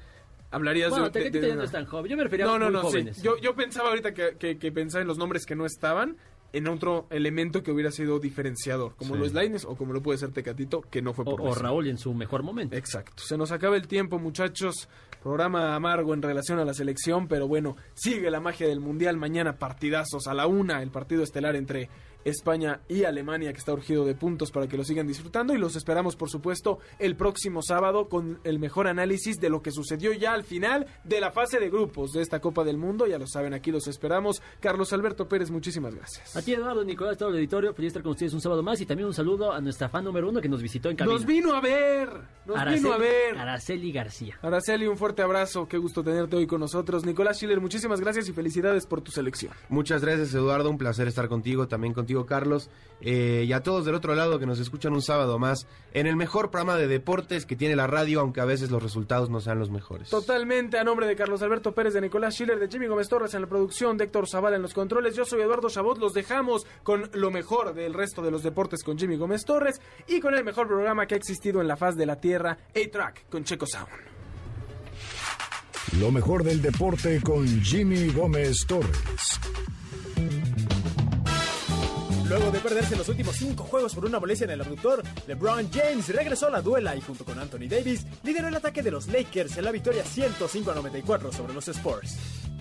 hablarías Bueno, de, de- de no es tan joven. Yo me refería No, a no, sí. jóvenes. Yo, yo pensaba ahorita que, que, que pensaba en los nombres que no estaban en otro elemento que hubiera sido diferenciador, como Sí. lo es Laines o como lo puede ser Tecatito, que no fue O, por o lesión. Raúl en su mejor momento. Exacto. Se nos acaba el tiempo, muchachos. Programa amargo en relación a la selección, pero bueno, sigue la magia del Mundial. Mañana partidazos a la una, el partido estelar entre España y Alemania, que está urgido de puntos para que lo sigan disfrutando. Y los esperamos, por supuesto, el próximo sábado con el mejor análisis de lo que sucedió ya al final de la fase de grupos de esta Copa del Mundo. Ya lo saben, aquí los esperamos. Carlos Alberto Pérez, muchísimas gracias. A ti, Eduardo, Nicolás, todo el auditorio. Feliz estar con ustedes un sábado más. Y también un saludo a nuestra fan número uno que nos visitó en cabina. Nos vino a ver, nos vino a ver. Araceli García. Araceli, un fuerte abrazo, qué gusto tenerte hoy con nosotros. Nicolás Schiller, muchísimas gracias y felicidades por tu selección. Muchas gracias Eduardo, un placer estar contigo, también contigo Carlos, eh, y a todos del otro lado que nos escuchan un sábado más en el mejor programa de deportes que tiene la radio, aunque a veces los resultados no sean los mejores. Totalmente a nombre de Carlos Alberto Pérez, de Nicolás Schiller, de Jimmy Gómez Torres en la producción, de Héctor Zavala en los controles. Yo soy Eduardo Chabot, los dejamos con lo mejor del resto de los deportes con Jimmy Gómez Torres y con el mejor programa que ha existido en la faz de la Tierra, A-Track con Checo Sound. Lo mejor del deporte con Jimmy Gómez Torres. Luego de perderse los últimos cinco juegos por una molestia en el abductor, LeBron James regresó a la duela y junto con Anthony Davis lideró el ataque de los Lakers en la victoria 105 a 94 sobre los Spurs.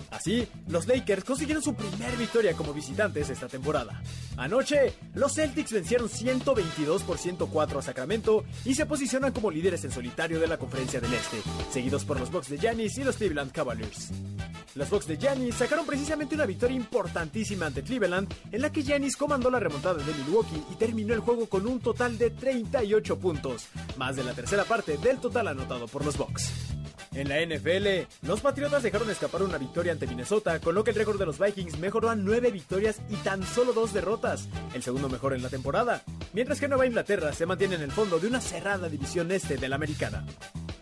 Así, los Lakers consiguieron su primer victoria como visitantes esta temporada. Anoche, los Celtics vencieron 122 por 104 a Sacramento y se posicionan como líderes en solitario de la Conferencia del Este, seguidos por los Bucks de Giannis y los Cleveland Cavaliers. Los Bucks de Giannis sacaron precisamente una victoria importantísima ante Cleveland, en la que Giannis comandó la remontada de Milwaukee y terminó el juego con un total de 38 puntos, más de la tercera parte del total anotado por los Bucks. En la NFL, los Patriotas dejaron escapar una victoria ante Minnesota, con lo que el récord de los Vikings mejoró a 9 victorias y tan solo 2 derrotas, el segundo mejor en la temporada, mientras que Nueva Inglaterra se mantiene en el fondo de una cerrada división este de la americana.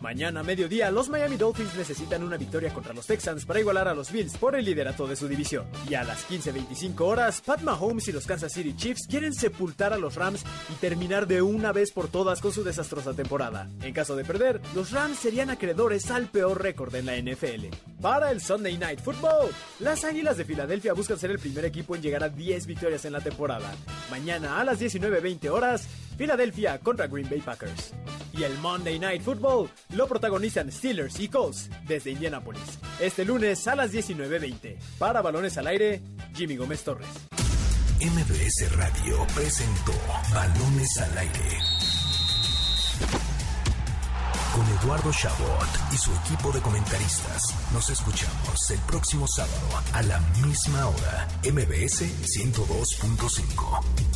Mañana a mediodía, los Miami Dolphins necesitan una victoria contra los Texans para igualar a los Bills por el liderato de su división. Y a las 15.25 horas, Pat Mahomes y los Kansas City Chiefs quieren sepultar a los Rams y terminar de una vez por todas con su desastrosa temporada. En caso de perder, los Rams serían acreedores al peor récord en la NFL. Para el Sunday Night Football, las Águilas de Filadelfia buscan ser el primer equipo en llegar a 10 victorias en la temporada. Mañana a las 19.20 horas, Filadelfia contra Green Bay Packers. Y el Monday Night Football lo protagonizan Steelers y Colts desde Indianapolis. Este lunes a las 19.20. Para Balones al Aire, Jimmy Gómez Torres. MBS Radio presentó Balones al Aire. Con Eduardo Chabot y su equipo de comentaristas. Nos escuchamos el próximo sábado a la misma hora. MBS 102.5.